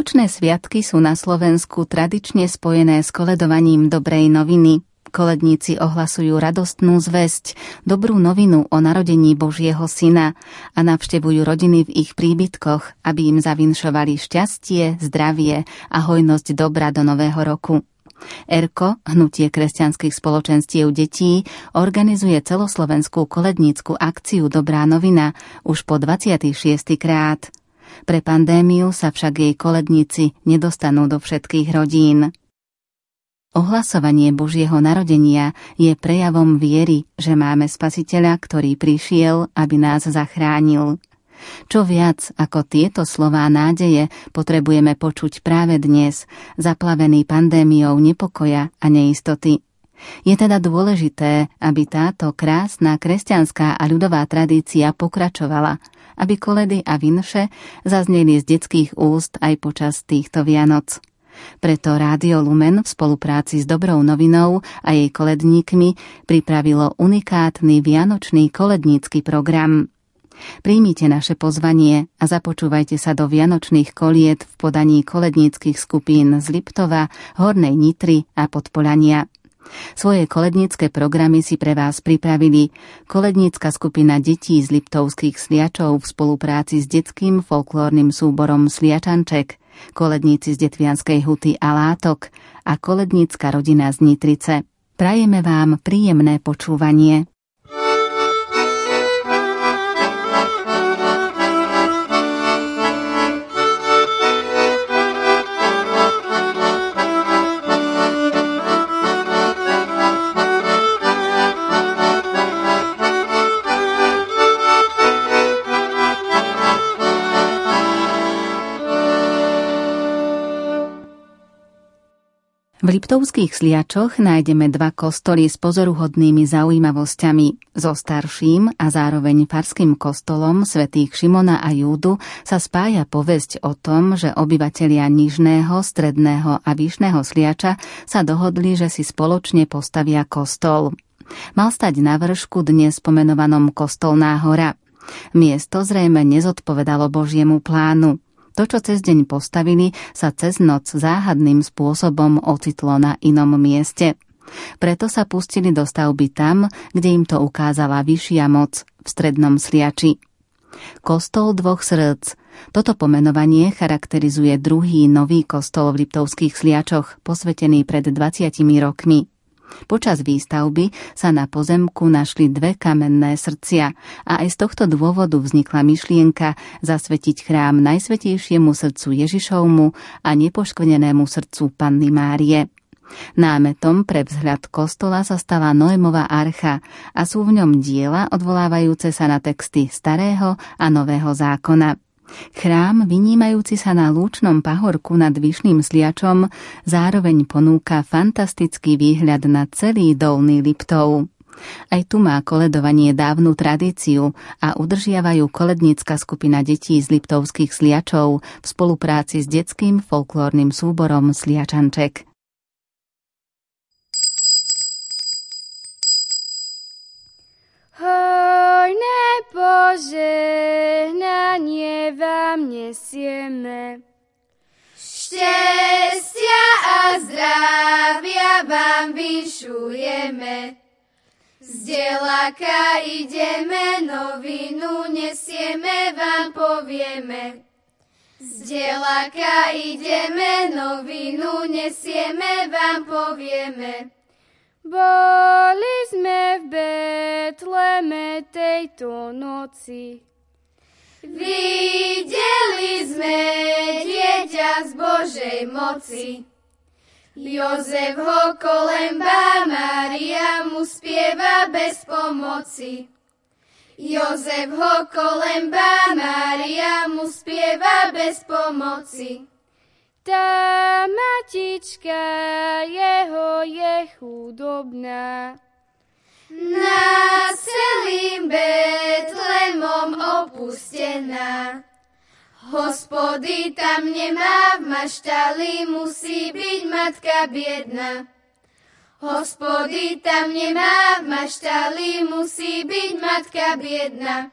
Vianočné sviatky sú na Slovensku tradične spojené s koledovaním dobrej noviny. Koledníci ohlasujú radostnú zväzť, dobrú novinu o narodení Božieho syna a navštevujú rodiny v ich príbytkoch, aby im zavinšovali šťastie, zdravie a hojnosť dobra do nového roku. ERKO, Hnutie kresťanských spoločenstiev detí, organizuje celoslovenskú kolednícku akciu Dobrá novina už po 26. krát. Pre pandémiu sa však jej koledníci nedostanú do všetkých rodín. Ohlasovanie Božieho narodenia je prejavom viery, že máme spasiteľa, ktorý prišiel, aby nás zachránil. Čo viac ako tieto slová nádeje potrebujeme počuť práve dnes, zaplavený pandémiou nepokoja a neistoty. Je teda dôležité, aby táto krásna kresťanská a ľudová tradícia pokračovala, aby koledy a vinše zazneli z detských úst aj počas týchto Vianoc. Preto Rádio Lumen v spolupráci s Dobrou novinou a jej koledníkmi pripravilo unikátny vianočný kolednícky program. Príjmite naše pozvanie a započúvajte sa do vianočných koliet v podaní koledníckých skupín z Liptova, Hornej Nitry a Podpolania. Svoje kolednícke programy si pre vás pripravili kolednícka skupina detí z Liptovských sliačov v spolupráci s detským folklórnym súborom Sliačanček, koledníci z Detvianskej huty a Látok a kolednícka rodina z Nitrice. Prajeme vám príjemné počúvanie. V Liptovských sliačoch nájdeme dva kostoly s pozoruhodnými zaujímavosťami. So starším a zároveň farským kostolom svätých Šimona a Júdu sa spája povesť o tom, že obyvatelia Nižného, Stredného a Vyšného sliača sa dohodli, že si spoločne postavia kostol. Mal stať na vršku dnes pomenovanom Kostolná hora. Miesto zrejme nezodpovedalo Božiemu plánu. To, čo cez deň postavili, sa cez noc záhadným spôsobom ocitlo na inom mieste. Preto sa pustili do stavby tam, kde im to ukázala vyššia moc, v strednom sliači. Kostol dvoch srdc. Toto pomenovanie charakterizuje druhý nový kostol v Liptovských sliačoch, posvetený pred 20 rokmi. Počas výstavby sa na pozemku našli dve kamenné srdcia a aj z tohto dôvodu vznikla myšlienka zasvetiť chrám Najsvetejšiemu srdcu Ježišovmu a nepoškvrnenému srdcu Panny Márie. Námetom pre vzhľad kostola sa stala Noémová archa a sú v ňom diela odvolávajúce sa na texty Starého a Nového zákona. Chrám, vynímajúci sa na lúčnom pahorku nad Vyšným sliačom, zároveň ponúka fantastický výhľad na celý dolný Liptov. Aj tu má koledovanie dávnu tradíciu a udržiavajú kolednícka skupina detí z Liptovských sliačov v spolupráci s detským folklórnym súborom Sliačanček. Hojné požehnanie vám nesieme. Šťastia a zdravia vám vyšujeme. Z dielaka ideme, novinu nesieme, vám povieme. Z dielaka ideme, novinu nesieme, vám povieme. Boli sme v Betleme tejto noci. Videli sme dieťa z Božej moci. Jozef ho kolemba, Maria mu spieva bez pomoci. Jozef ho kolemba, Maria mu spieva bez pomoci. Tá matička jeho je chudobná. Na celým Betlemom opustená. Hospody tam nemá, v maštali musí byť matka biedna. Hospody tam nemá, v maštali musí byť matka biedna.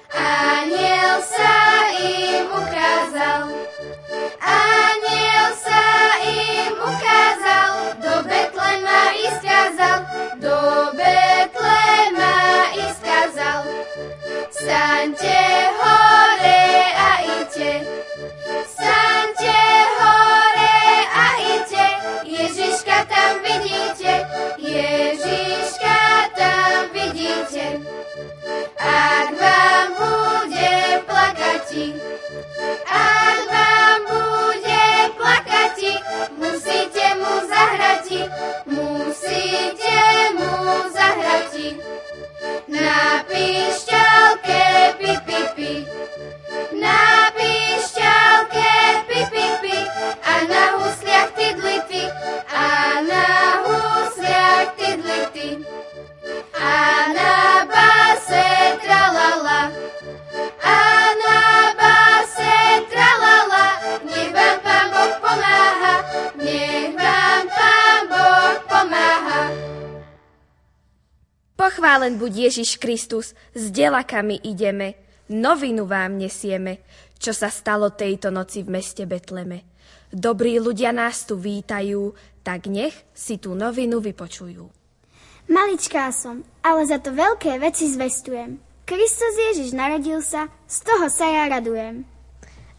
Aniel sa im ukázal, Aniel sa im ukázal, do Betlema iskázal, do Betlema iskázal. Staňte hore a ite, vidíte. Ak vám bude plakati, ak vám bude plakati, musíte mu zahrati, musíte mu zahrati. Na pišťalke pi, pi, pi, na pišťalke pi, pi, pi, a na husliach tidlity, a na husliach tidlity. Pochválen buď Ježiš Kristus, s delakami ideme, novinu vám nesieme, čo sa stalo tejto noci v meste Betleme. Dobrí ľudia nás tu vítajú, tak nech si tú novinu vypočujú. Maličká som, ale za to veľké veci zvestujem. Kristus Ježiš narodil sa, z toho sa ja radujem.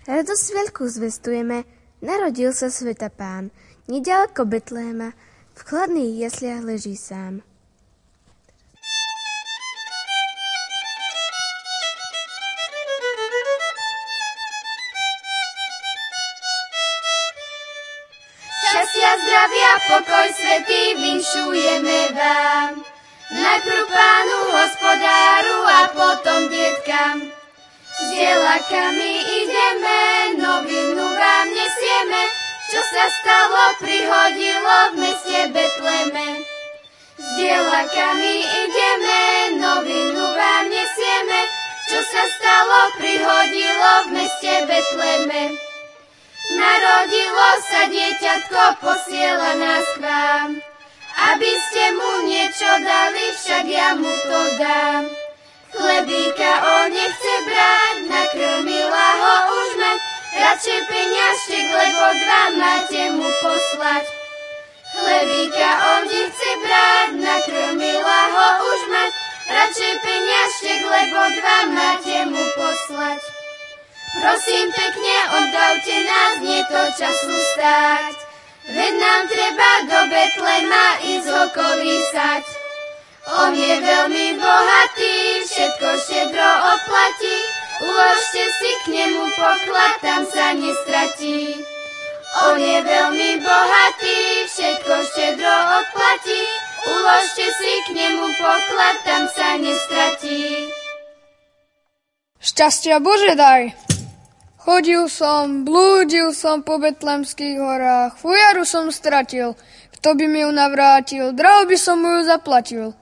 Radosť veľkú zvestujeme, narodil sa sveta pán, nedaleko Betléma, v chladných jesliach leží sám. Šťastia, zdravia, pokoj svetý vinšujeme vám. Najprv pánu hospodáru a potom dietkam. S dielakami ideme, novinu vám nesieme, čo sa stalo, prihodilo v meste Betleme. S dielakami ideme, novinu vám nesieme, čo sa stalo, prihodilo v meste Betleme. Narodilo sa dieťatko, posiela nás k vám. Aby ste mu niečo dali, však ja mu to dám. Chlebíka on nechce brať, nakrmila ho už mať, radšej peniažtek, lebo dva máte mu poslať. Chlebíka on nechce brať, nakrmila ho už mať, radšej peniažtek, lebo dva máte mu poslať. Prosím pekne, oddavte nás, nie to času stáť. Veď nám treba do Betlema ísť ho kolísať. On je veľmi bohatý, všetko štedro oplatí. Uložte si k nemu poklad, tam sa nestratí. On je veľmi bohatý, všetko štedro odplatí. Uložte si k nemu poklad, tam sa nestratí. Šťastia Bože daj! Chodil som, blúdil som po betlemských horách, fujaru som stratil, kto by mi ju navrátil, draho by som mu ju zaplatil.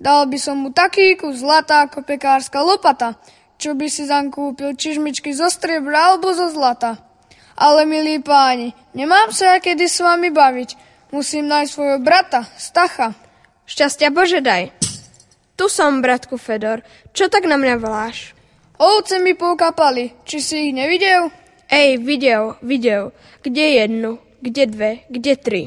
Dal by som mu taký kus zlata ako pekárska lopata, čo by si zam kúpil čižmičky zo striebra alebo zo zlata. Ale milí páni, nemám sa ja kedy s vami baviť, musím nájsť svojho brata, Stacha. Šťastia Bože daj. Tu som, bratku Fedor. Čo tak na mňa voláš? Ovce mi poukapali, či si ich nevidel? Ej, videl, videl. Kde jednu? Kde dve? Kde tri?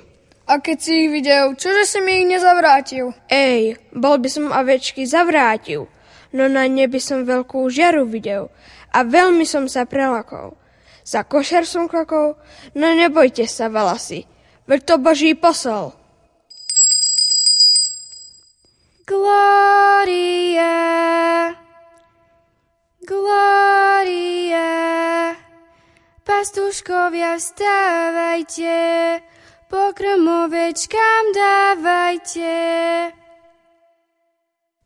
A keď si ich videl, čože si mi ich nezavrátil? Ej, bol by som avečky zavrátil. No na nebi som veľkú žiaru videl. A veľmi som sa prelakol. Za košer som klakol, no nebojte sa, valasy. Veď to Boží posol. Gloria, Gloria, pastuškovia vstávajte, pokrm ovečkám dávajte.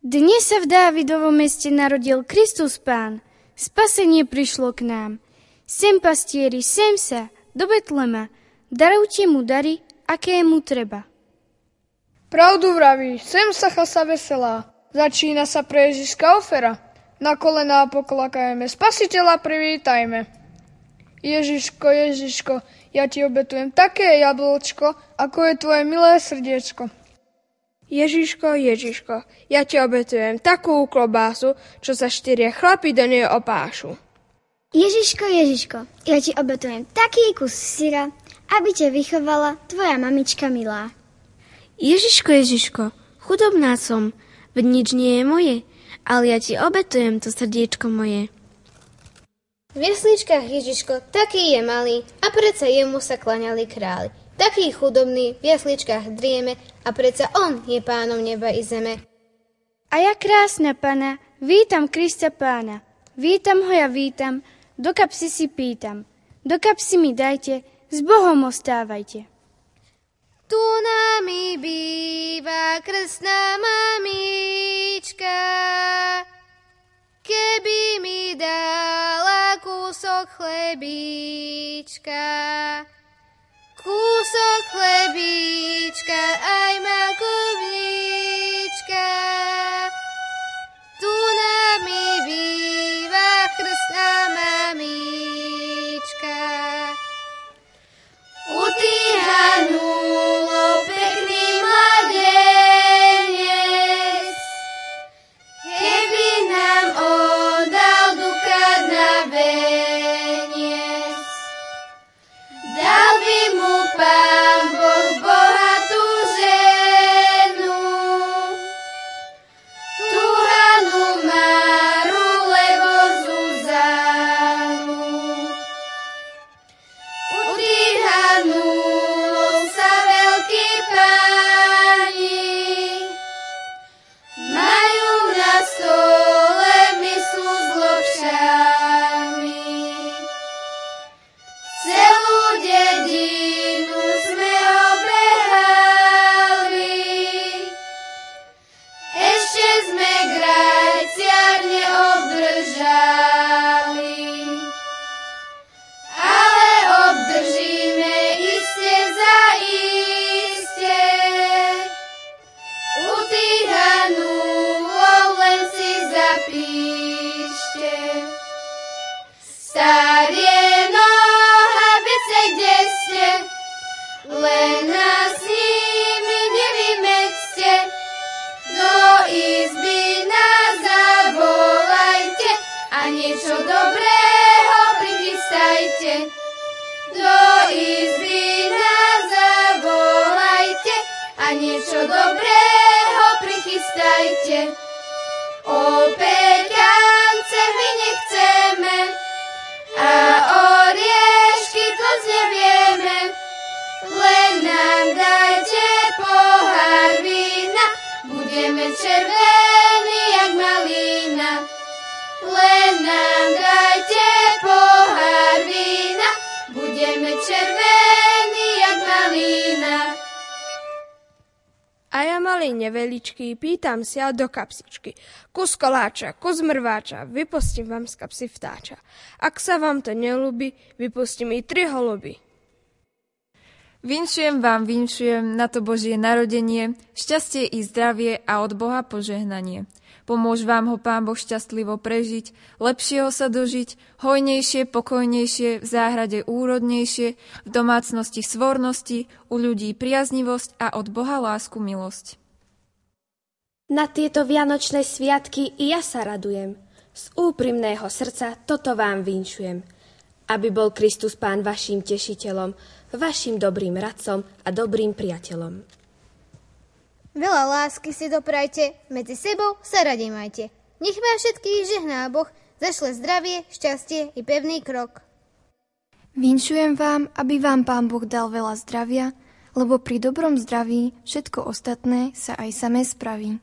Dnes sa v Dávidovom meste narodil Kristus Pán. Spasenie prišlo k nám. Sem pastieri, sem sa, do Betlema. Darujte mu dary, aké mu treba. Pravdu vraví, sem sa chasa veselá. Začína sa pre Ježiška ofera. Na kolená poklakajme, spasiteľa privítajme. Ježiško, Ježiško, ja ti obetujem také jablčko, ako je tvoje milé srdiečko. Ježiško, Ježiško, ja ti obetujem takú klobásu, čo sa štyrie chlapi do nej opášu. Ježiško, Ježiško, ja ti obetujem taký kus syra, aby ťa vychovala tvoja mamička milá. Ježiško, Ježiško, chudobná som, veď nič nie je moje, ale ja ti obetujem to srdiečko moje. V jesličkách Ježiško taký je malý a predsa jemu sa klaňali králi. Taký chudobný v jasličkách drieme a predsa on je pánom neba i zeme. A ja krásna pana, vítam Krista pána. Vítam ho ja vítam, do kapsy si pýtam, do kapsy mi dajte, s Bohom ostávajte. Tu nami býva krstná mamička, keby mi dala kúsok chlebíčka. Kúsok chlebíčka, aj makovnička, tu nami býva krstná mamička. Happy Hanukkah. Do kapsičky. Kus koláča, kus mrváča, vypustím vám z kapsy vtáča. Ak sa vám to nelúbi, vypustím i tri holuby. Vinšujem vám, vinšujem na to Božie narodenie, šťastie i zdravie a od Boha požehnanie. Pomôž vám ho Pán Boh šťastlivo prežiť, lepšieho sa dožiť, hojnejšie, pokojnejšie, v záhrade úrodnejšie, v domácnosti svornosti, u ľudí priaznivosť a od Boha lásku milosť. Na tieto vianočné sviatky i ja sa radujem. Z úprimného srdca toto vám vinšujem. Aby bol Kristus Pán vašim tešiteľom, vašim dobrým radcom a dobrým priateľom. Veľa lásky si doprajte, medzi sebou sa radi majte. Nech vás všetkých žehná Boh, zašle zdravie, šťastie i pevný krok. Vinšujem vám, aby vám Pán Boh dal veľa zdravia, lebo pri dobrom zdraví všetko ostatné sa aj samé spraví.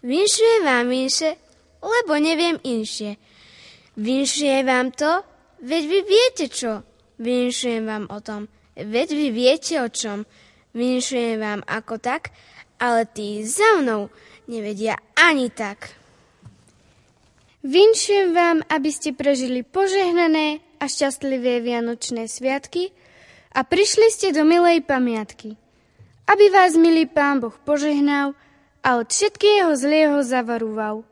Vinšujem vám inše, lebo neviem inšie. Vinšujem vám to, veď vy viete čo. Vinšujem vám o tom, veď vy viete o čom. Vinšujem vám ako tak, ale tí za mnou nevedia ani tak. Vinšujem vám, aby ste prežili požehnané a šťastlivé Vianočné sviatky a prišli ste do milej pamiatky. Aby vás, milý Pán Boh, požehnal a od všetkého zlého zavarúval.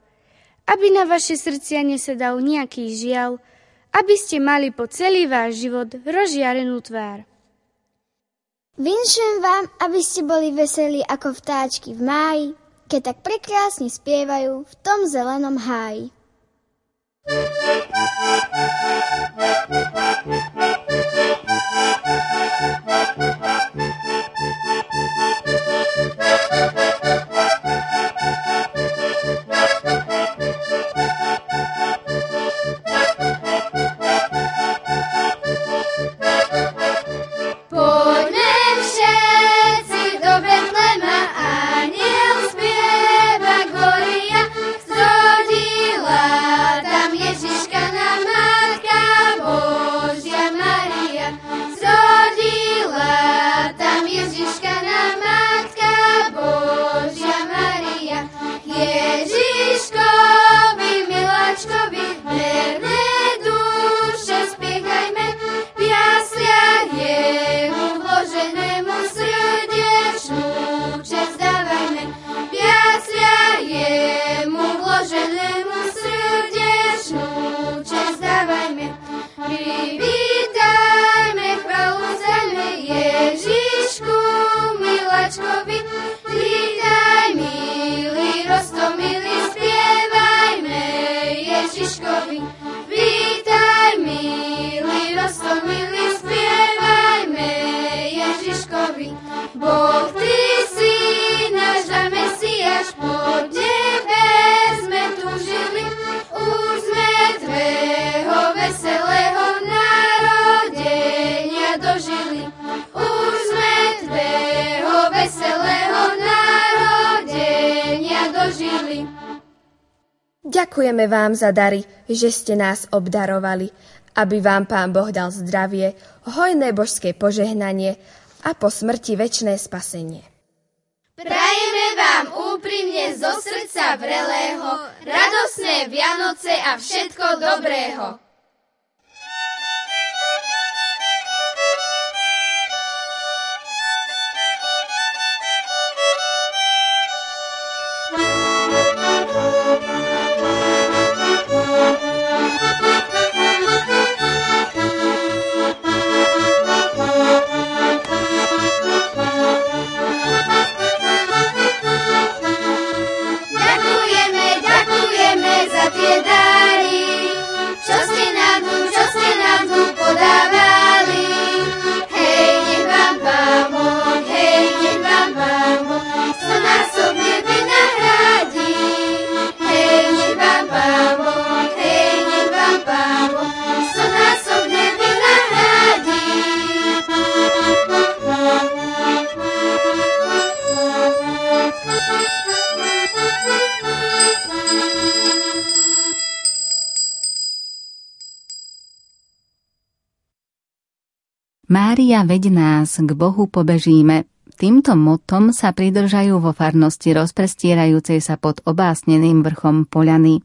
Aby na vaše srdcia nesedal nejaký žial, aby ste mali po celý váš život rozžiarenú tvár. Vinšujem vám, aby ste boli veselí ako vtáčky v máji, keď tak prekrásne spievajú v tom zelenom háji. Ďakujeme vám za dary, že ste nás obdarovali, aby vám Pán Boh dal zdravie, hojné božské požehnanie a po smrti väčšné spasenie. Prajeme vám úprimne zo srdca vrelého, radosné Vianoce a všetko dobrého. Mária, veď nás, k Bohu pobežíme. Týmto motom sa pridržajú vo farnosti rozprestierajúcej sa pod obásneným vrchom Poľany.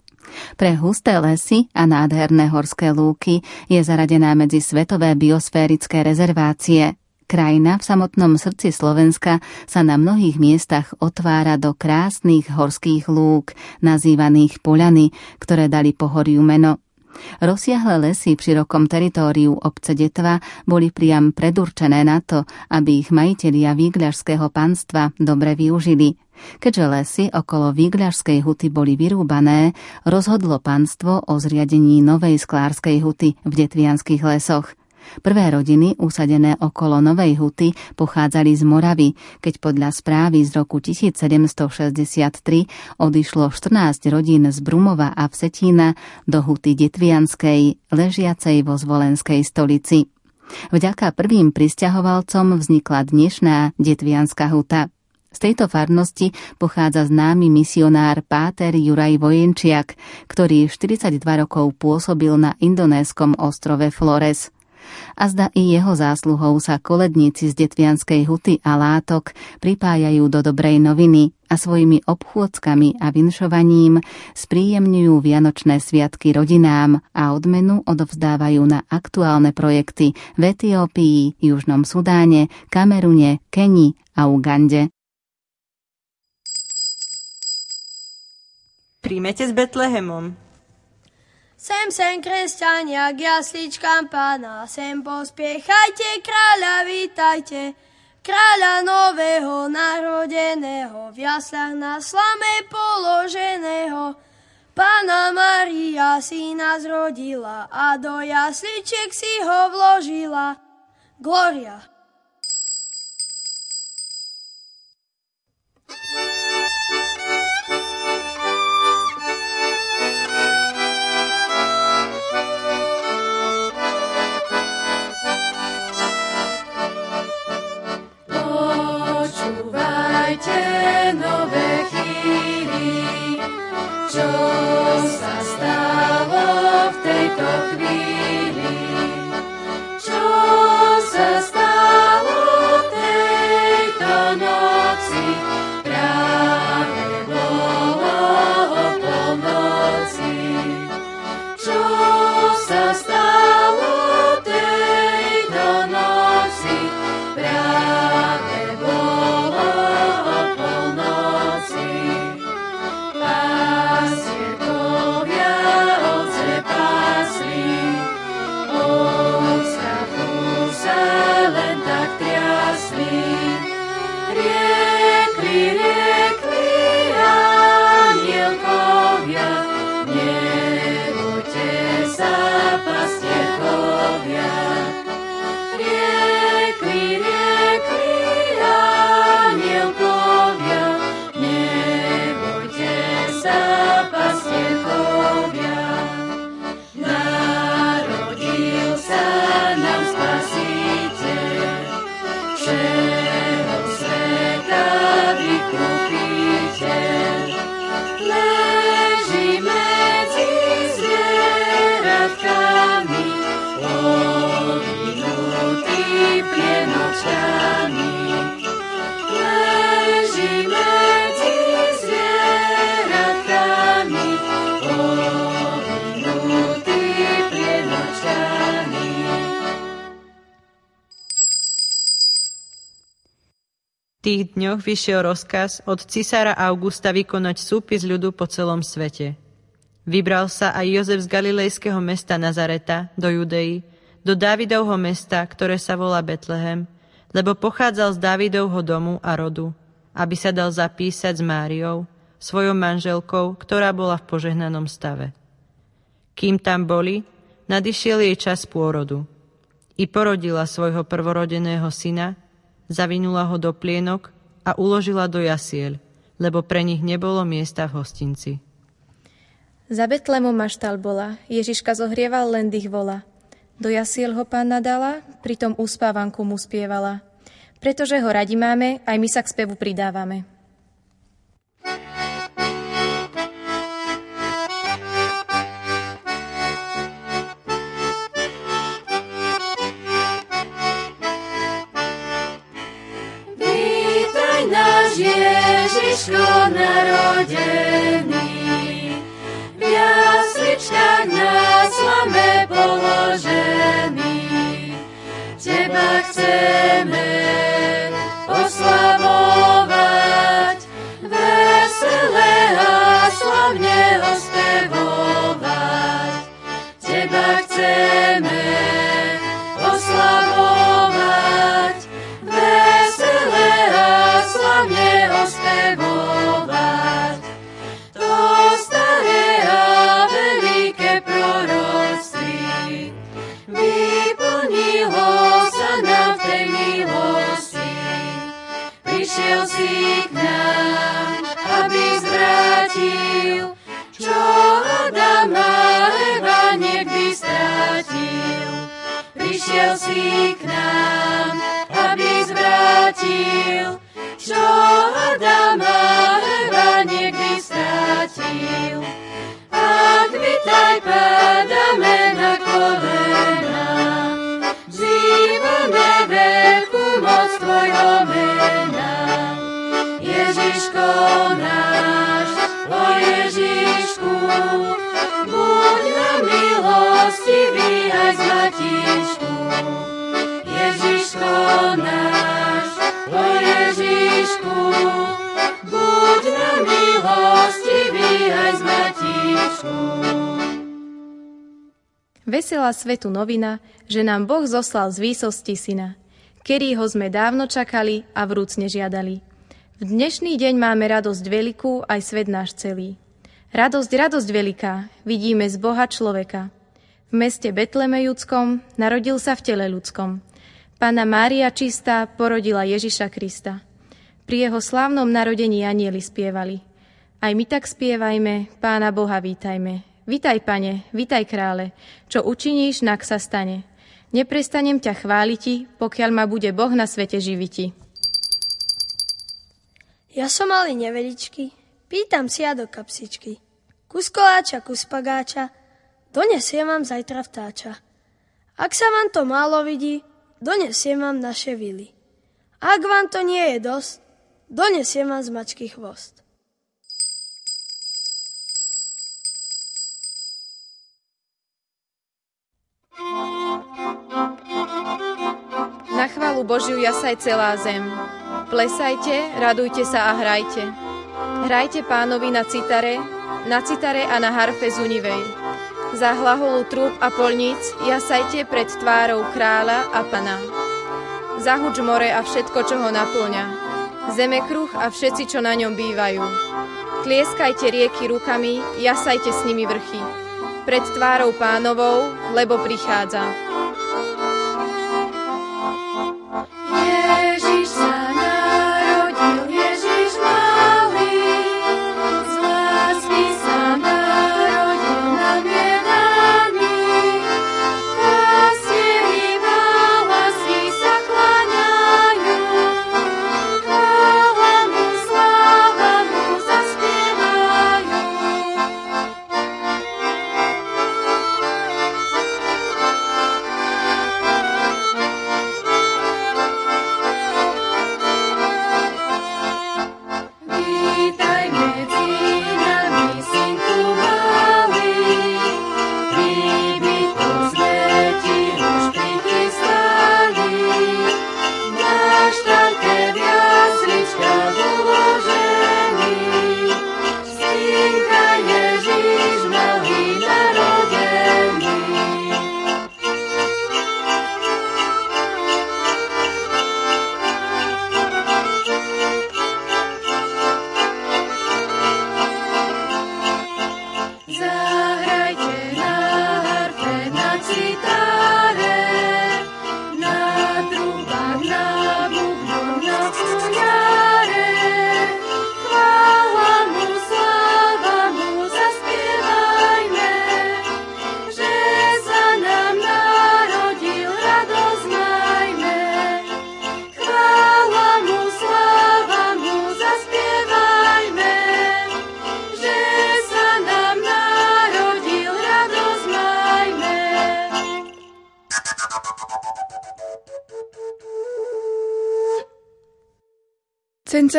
Pre husté lesy a nádherné horské lúky je zaradená medzi svetové biosférické rezervácie. Krajina v samotnom srdci Slovenska sa na mnohých miestach otvára do krásnych horských lúk, nazývaných Poľany, ktoré dali pohoriu meno. Rozsiahle lesy v širokom teritóriu obce Detva boli priam predurčené na to, aby ich majitelia výgľažského panstva dobre využili. Keďže lesy okolo výgľažskej huty boli vyrúbané, rozhodlo panstvo o zriadení novej sklárskej huty v Detvianských lesoch – Prvé rodiny, usadené okolo Novej Huty, pochádzali z Moravy, keď podľa správy z roku 1763 odišlo 14 rodín z Brumova a Vsetína do Huty Detvianskej, ležiacej vo zvolenskej stolici. Vďaka prvým pristahovalcom vznikla dnešná Detvianská huta. Z tejto farnosti pochádza známy misionár Páter Juraj Vojenčiak, ktorý 42 rokov pôsobil na indonéskom ostrove Flores a zda i jeho zásluhou sa koledníci z Detvianskej huty a látok pripájajú do dobrej noviny a svojimi obchôdzkami a vinšovaním spríjemňujú vianočné sviatky rodinám a odmenu odovzdávajú na aktuálne projekty v Etiópii, Južnom Sudáne, Kamerune, Keni a Ugande. Príjmete s Betlehemom. Sem, sem, kresťania, k jasličkám pána, sem pospiechajte, kráľa, vítajte. kráľa nového narodeného, v jaslách na slame položeného. Pána Maria si nás rodila a do jasličiek si ho vložila. Gloria. čo sa stalo v tejto chvíli, čo sa stalo. Tých dňoch vyšiel rozkaz od cisára Augusta vykonať súpis ľudu po celom svete. Vybral sa aj Jozef z galilejského mesta Nazareta do Judei, do Dávidovho mesta, ktoré sa volá Betlehem, lebo pochádzal z Dávidovho domu a rodu, aby sa dal zapísať s Máriou, svojou manželkou, ktorá bola v požehnanom stave. Kým tam boli, nadišiel jej čas pôrodu. I porodila svojho prvorodeného syna, zavinula ho do plienok a uložila do jasiel, lebo pre nich nebolo miesta v hostinci. Za Betlémom maštal bola, Ježiška zohrieval, len dých vola. Do jasiel ho pána dala, pritom uspávanku mu spievala. Pretože ho radi máme, aj my sa k spevu pridávame. Ježiško narodený, Veselá svetu novina, že nám Boh zoslal z výsosti syna. kedy ho sme dávno čakali a vrúcne žiadali. V dnešný deň máme radosť veľkú, aj svet náš celý. Radosť, radosť veľká, vidíme z Boha človeka. V meste Betlemejúckom narodil sa v tele ľudskom. Pána Mária čistá porodila Ježiša Krista. Pri jeho slávnom narodení anieli spievali. Aj my tak spievajme, Pána Boha vítajme. Vítaj, pane, vítaj, krále, čo učiníš, nak sa stane. Neprestanem ťa chváliti, pokiaľ ma bude Boh na svete živiti. Ja som malý nevedičky, pýtam si ja do kapsičky. Kus koláča, kus pagáča, donesiem vám zajtra vtáča. Ak sa vám to málo vidí, donesiem vám naše vily. Ak vám to nie je dosť, donesiem vám z mačky chvost. Chválu Božiu jasaj celá zem. Plesajte, radujte sa a hrajte. Hrajte pánovi na citare, na citare a na harfe zunivej. Za hlaholu trúb a polníc jasajte pred tvárou kráľa a pana. Zahuč more a všetko, čo ho naplňa. Zeme kruh a všetci, čo na ňom bývajú. Tlieskajte rieky rukami, jasajte s nimi vrchy. Pred tvárou pánovou, lebo prichádza.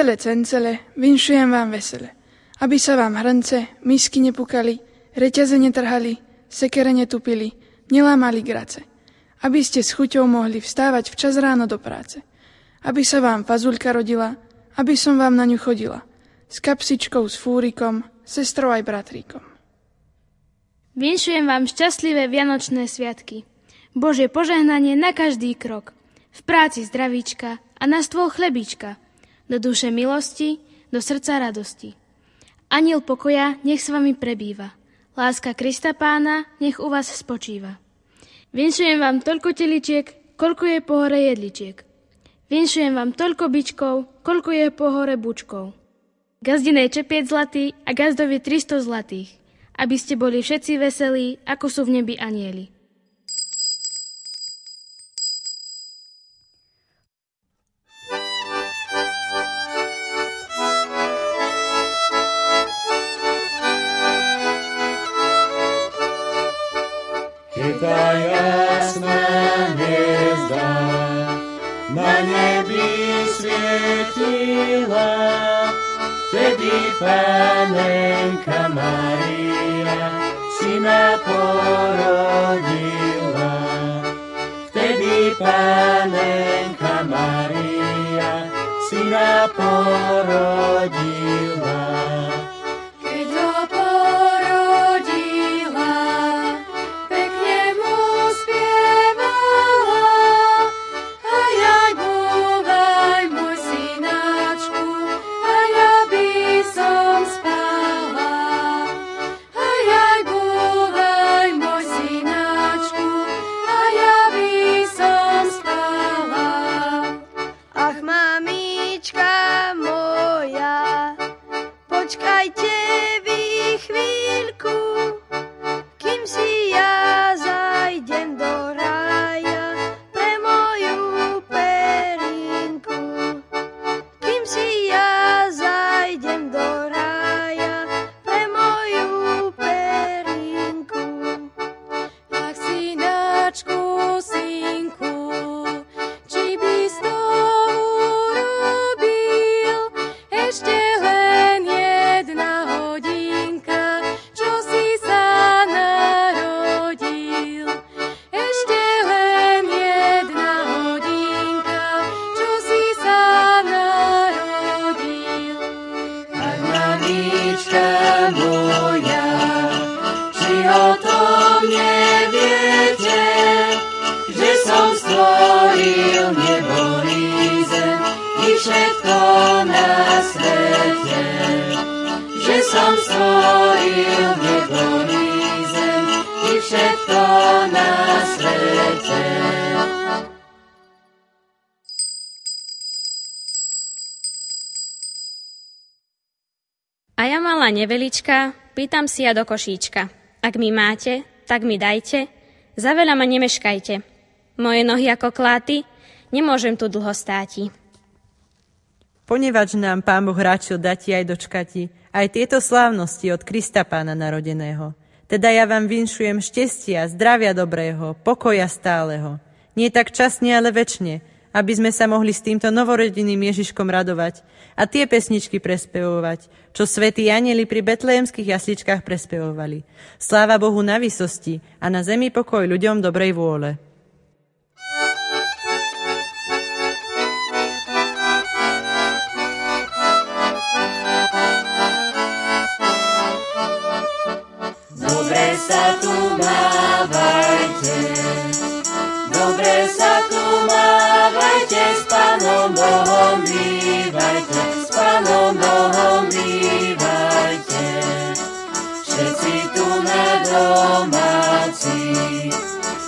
Cencele, cencele, vinšujem vám vesele, aby sa vám hrnce, misky nepukali, reťaze netrhali, sekere netupili, nelámali grace, aby ste s chuťou mohli vstávať včas ráno do práce, aby sa vám fazulka rodila, aby som vám na ňu chodila, s kapsičkou, s fúrikom, sestrou aj bratríkom. Vinšujem vám šťastlivé Vianočné sviatky. Bože požehnanie na každý krok. V práci zdravíčka a na stôl chlebička – do duše milosti, do srdca radosti. Aniel pokoja nech s vami prebýva. Láska Krista pána nech u vás spočíva. Vinšujem vám toľko teličiek, koľko je po hore jedličiek. Vinšujem vám toľko byčkov, koľko je po hore bučkov. Gazdinej čepiec zlatý a gazdovi 300 zlatých, aby ste boli všetci veselí, ako sú v nebi anieli. Nevelička, pýtam si ja do košíčka. Ak mi máte, tak mi dajte, za veľa ma nemeškajte. Moje nohy ako kláty, nemôžem tu dlho státi. Ponevač nám Pán Boh ráčil dať aj dočkati, aj tieto slávnosti od Krista Pána narodeného. Teda ja vám vinšujem šťastia, zdravia dobrého, pokoja stáleho. Nie tak časne, ale väčšine, aby sme sa mohli s týmto novorodiným Ježiškom radovať a tie pesničky prespevovať, čo svätí anieli pri betlejemských jasličkách prespevovali. Sláva Bohu na vysosti a na zemi pokoj ľuďom dobrej vôle. Sa tu mávajte, sa tu mávajte, s Pánom Bohom bývajte, s Pánom Bohom bývajte. Všetci tu na domáci,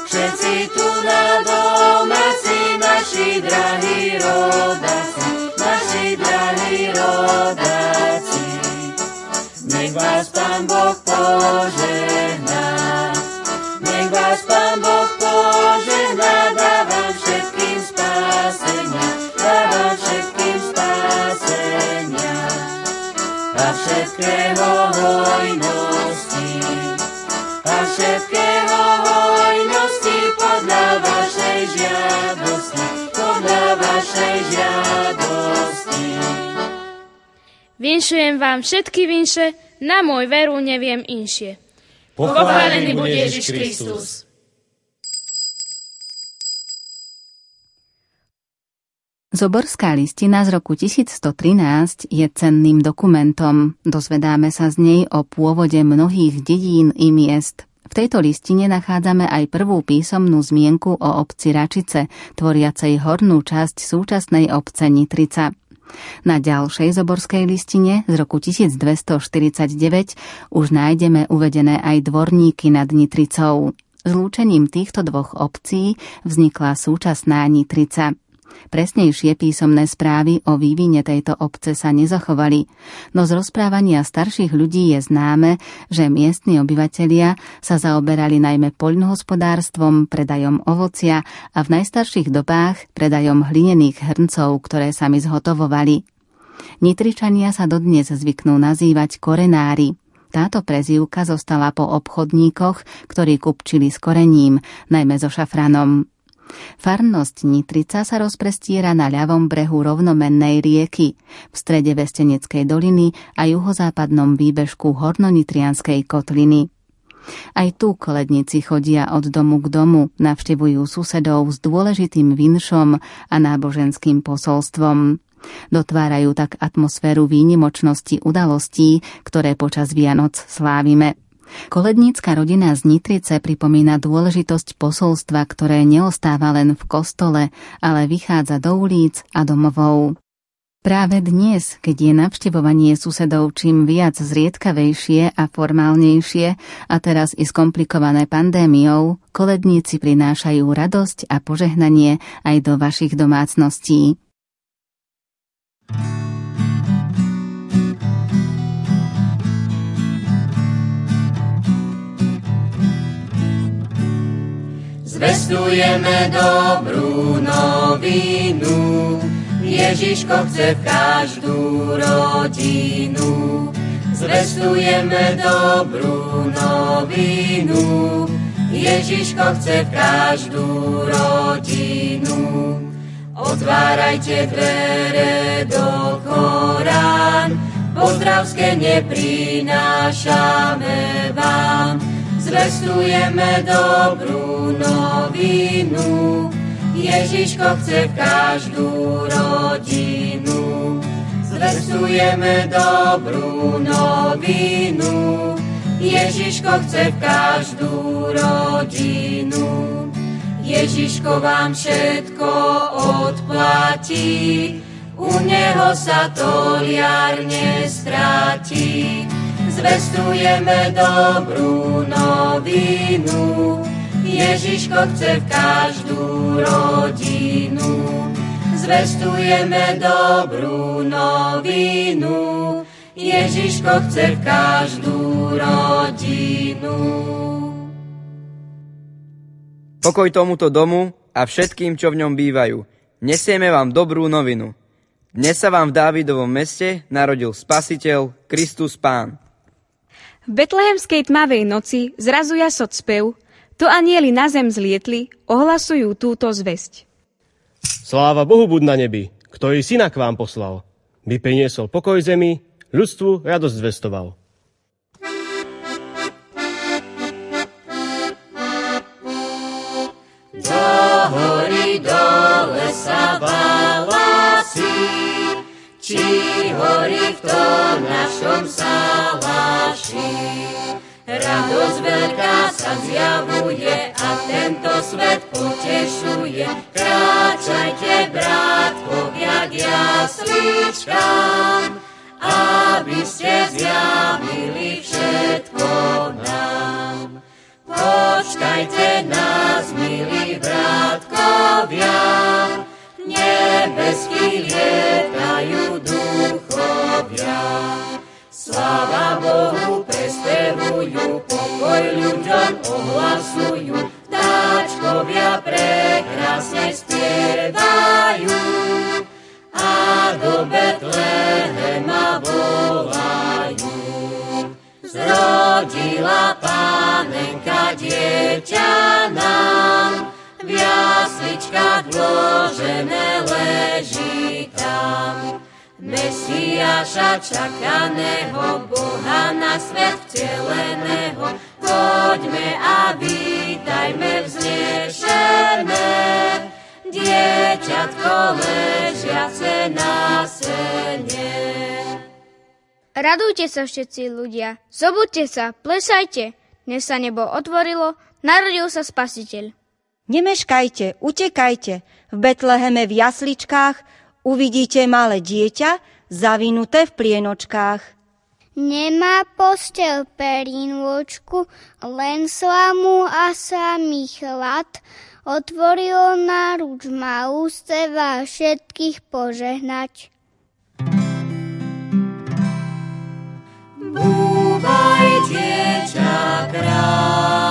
všetci tu na domáci, naši drahí rodáci, naši drahí rodáci. Nech vás Pán Boh požehná, všetkého hojnosti, a všetkého hojnosti podľa vašej žiadosti, podľa vašej žiadosti. Vinšujem vám všetky vinše, na môj veru neviem inšie. Pochválený bude Ježiš Kristus. Zoborská listina z roku 1113 je cenným dokumentom. Dozvedáme sa z nej o pôvode mnohých dedín i miest. V tejto listine nachádzame aj prvú písomnú zmienku o obci Račice, tvoriacej hornú časť súčasnej obce Nitrica. Na ďalšej zoborskej listine z roku 1249 už nájdeme uvedené aj dvorníky nad Nitricou. Zlúčením týchto dvoch obcí vznikla súčasná Nitrica. Presnejšie písomné správy o vývine tejto obce sa nezachovali, no z rozprávania starších ľudí je známe, že miestni obyvatelia sa zaoberali najmä poľnohospodárstvom, predajom ovocia a v najstarších dobách predajom hlinených hrncov, ktoré sami zhotovovali. Nitričania sa dodnes zvyknú nazývať korenári. Táto prezývka zostala po obchodníkoch, ktorí kupčili s korením, najmä so šafranom. Farnosť Nitrica sa rozprestiera na ľavom brehu rovnomennej rieky, v strede Vesteneckej doliny a juhozápadnom výbežku Hornonitrianskej kotliny. Aj tu koledníci chodia od domu k domu, navštevujú susedov s dôležitým vinšom a náboženským posolstvom. Dotvárajú tak atmosféru výnimočnosti udalostí, ktoré počas Vianoc slávime. Kolednícka rodina z Nitrice pripomína dôležitosť posolstva, ktoré neostáva len v kostole, ale vychádza do ulic a domovov. Práve dnes, keď je navštevovanie susedov čím viac zriedkavejšie a formálnejšie a teraz i skomplikované pandémiou, koledníci prinášajú radosť a požehnanie aj do vašich domácností. Zvestujeme dobrú novinu, Ježiško chce v každú rodinu. Zvestujeme dobrú novinu, Ježiško chce v každú rodinu. Otvárajte dvere do Korán, pozdravské neprinášame vám. Zvestujeme dobrú novinu, Ježiško chce v každú rodinu. Zvestujeme dobrú novinu, Ježiško chce v každú rodinu. Ježiško vám všetko odplatí, u Neho sa to liarne stráti. Zvestujeme dobrú novinu, Ježiško chce v každú rodinu. Zvestujeme dobrú novinu, Ježiško chce v každú rodinu. Pokoj tomuto domu a všetkým, čo v ňom bývajú. Nesieme vám dobrú novinu. Dnes sa vám v Dávidovom meste narodil Spasiteľ, Kristus Pán. V betlehemskej tmavej noci zrazu jasot spev, to anieli na zem zlietli, ohlasujú túto zväzť. Sláva Bohu buď na nebi, ktorý syna k vám poslal, by priniesol pokoj zemi ľudstvu radosť zvestoval. Do hory dole sa balasi, či horí v tom našom salaši. Radosť veľká sa zjavuje a tento svet potešuje. Kráčajte, brátkovia, k jasličkám, aby ste zjavili všetko nám. Počkajte nás, milí brátkovia, nebeský lietajú duchovia. Sláva Bohu prespevujú, pokoj ľuďom ohlasujú, vtáčkovia prekrásne spievajú a do Betlehema volajú. Zrodila pánenka dieťa nám, v jasličkách vložené leží tam. Mesiáša čakaného, Boha na svet vteleného, poďme a vítajme vznešené. Dieťatko ležiace na sene. Radujte sa všetci ľudia, zobudte sa, plesajte, dnes sa nebo otvorilo, narodil sa spasiteľ. Nemeškajte, utekajte, v Betleheme v jasličkách uvidíte malé dieťa zavinuté v plienočkách. Nemá postel perínvočku, len slamu a samý chlad, otvoril náruč, má úste vás všetkých požehnať. Búvaj, dieťa krásne,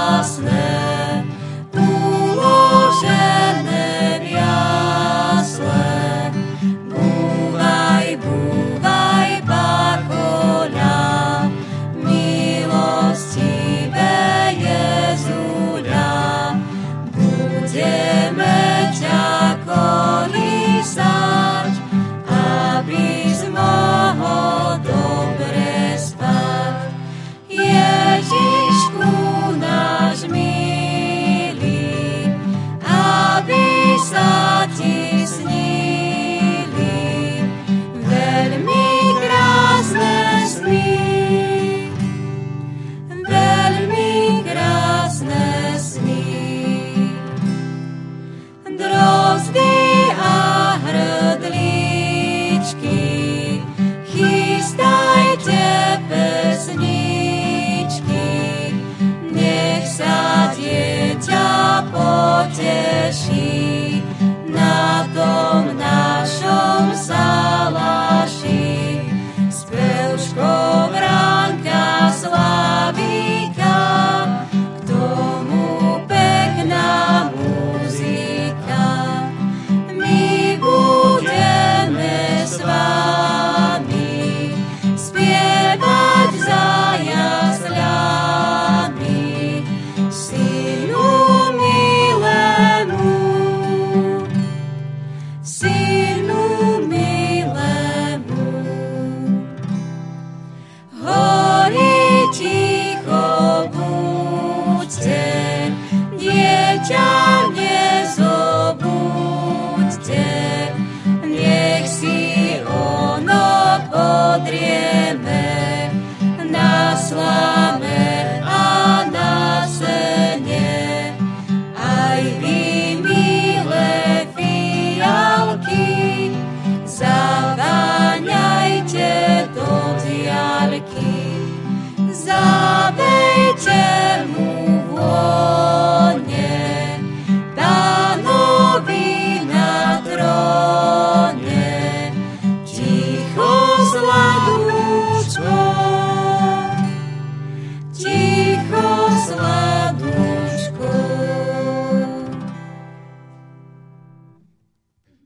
teší na tom našom saláte.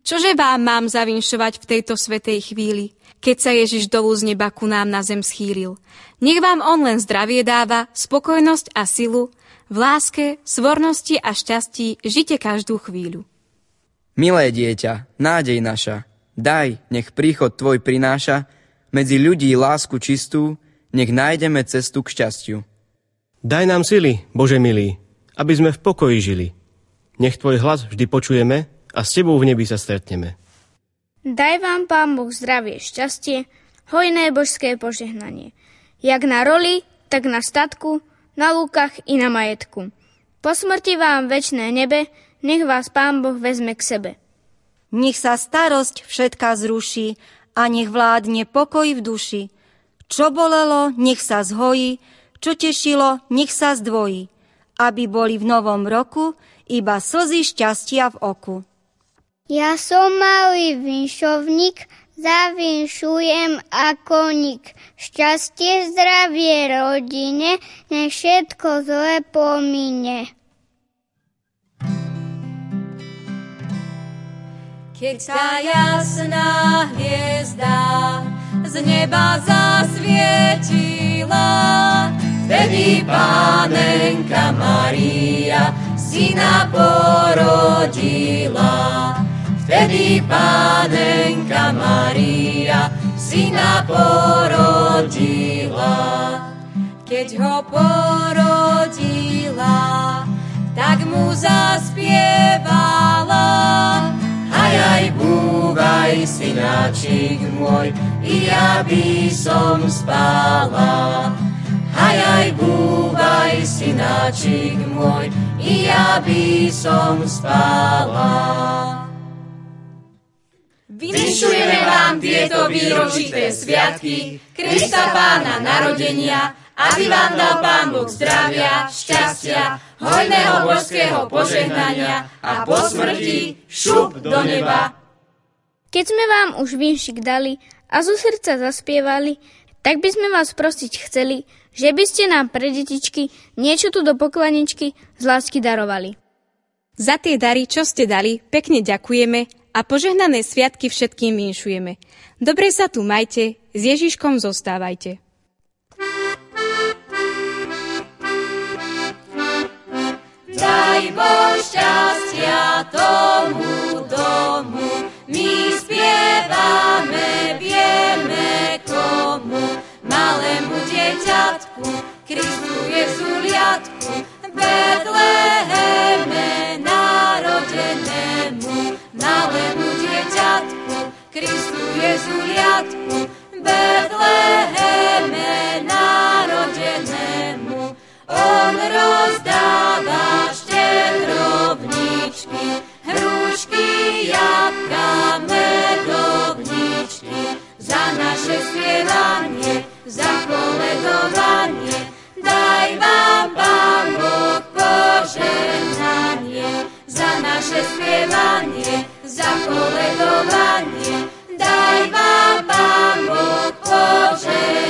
Čože vám mám zavinšovať v tejto svetej chvíli, keď sa Ježiš dolu z neba ku nám na zem schýlil? Nech vám on len zdravie dáva, spokojnosť a silu, v láske, svornosti a šťastí žite každú chvíľu. Milé dieťa, nádej naša, daj, nech príchod tvoj prináša medzi ľudí lásku čistú, nech nájdeme cestu k šťastiu. Daj nám sily, Bože milý, aby sme v pokoji žili. Nech tvoj hlas vždy počujeme a s tebou v nebi sa stretneme. Daj vám, Pán Boh, zdravie, šťastie, hojné božské požehnanie. Jak na roli, tak na statku, na lúkach i na majetku. Po smrti vám väčné nebe, nech vás Pán Boh vezme k sebe. Nech sa starosť všetká zruší a nech vládne pokoj v duši. Čo bolelo, nech sa zhojí, čo tešilo, nech sa zdvojí, aby boli v novom roku iba slzy šťastia v oku. Ja som malý vinšovník, zavinšujem ako nik. Šťastie, zdravie rodine, nech všetko zle pomine. Keď tá jasná hviezda z neba zasvietila, vtedy pánenka Maria syna porodila. Vtedy pánenka Maria syna porodila. Keď ho porodila, tak mu zaspievala. Aj, aj, búvaj, synáčik môj, i ja by som spala. Aj, aj, búvaj, synáčik môj, i ja by som spala. Vyšujeme vám tieto výročité sviatky Krista Pána narodenia, aby vám dal Pán Boh zdravia, šťastia, hojného božského požehnania a po smrti šup do neba. Keď sme vám už vinšik dali a zo srdca zaspievali, tak by sme vás prosiť chceli, že by ste nám pre detičky niečo tu do poklaničky z lásky darovali. Za tie dary, čo ste dali, pekne ďakujeme a požehnané sviatky všetkým vinšujeme. Dobre sa tu majte, s Ježiškom zostávajte. Daj Bož šťastia tomu domu, my spievame, vieme komu, malému dieťatku, Kristu Jezuliatku, Betleheme narodenému, malému dieťatku, Kristu Jezuliatku, Betleheme narodenému. On rozdáva štedrovničky, hrušky, jabka, medovničky, za naše spievanie, za koledovanie, daj vám Pán Boh požehnanie, naše spievanie, za koledovanie, daj vám Pán Boh požehnanie.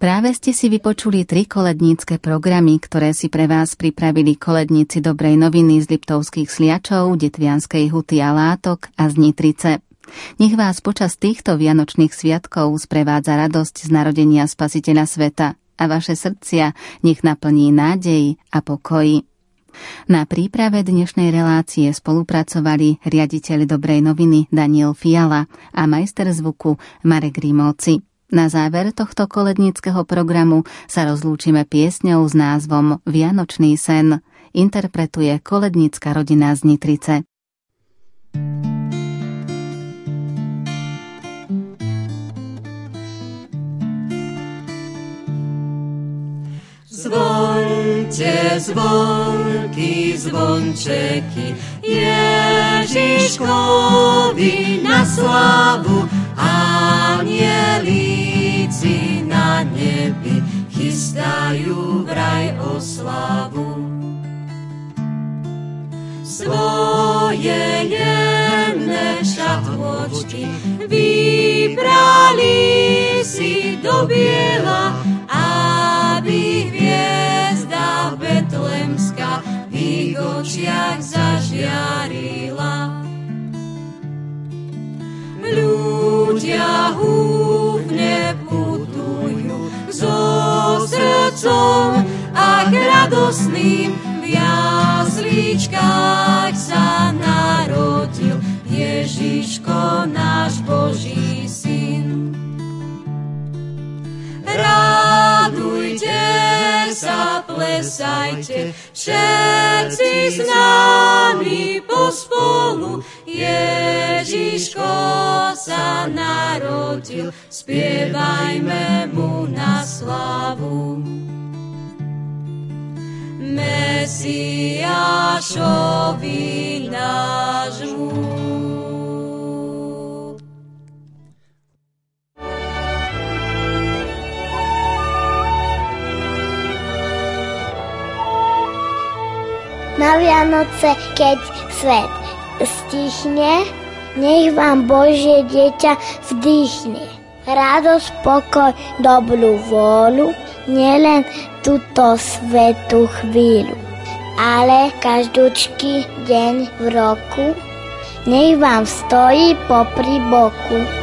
Práve ste si vypočuli tri kolednícke programy, ktoré si pre vás pripravili koledníci Dobrej noviny z Liptovských sliačov, Detvianskej huty a látok a z Nitrice. Nech vás počas týchto vianočných sviatkov sprevádza radosť z narodenia Spasiteľa sveta a vaše srdcia nech naplní nádej a pokoji. Na príprave dnešnej relácie spolupracovali riaditeľ Dobrej noviny Daniel Fiala a majster zvuku Marek Grimovci. Na záver tohto kolednického programu sa rozlúčime piesňou s názvom Vianočný sen. Interpretuje kolednická rodina z Nitrice. Zvoňte zvonky, zvončeky, Ježiškovi na slavu, anielíci na nebi chystajú vraj oslavu. Svoje jemné šatôčky vybrali si do biela, očiach zažiarila. Ľudia húfne putujú so srdcom a radosným v jasličkách sa narodil Ježiško náš Boží syn. Radujte sa, plesajte, všetci s nami pospolu, Ježiško sa narodil, spievajme mu na slavu. Mesiášovi nášmu. Na Vianoce, keď svet stichne, nech vám Božie dieťa vdýchne. Radosť, pokoj, dobrú vôľu, nielen túto svetú chvíľu, ale každúčky deň v roku, nech vám stojí popri boku.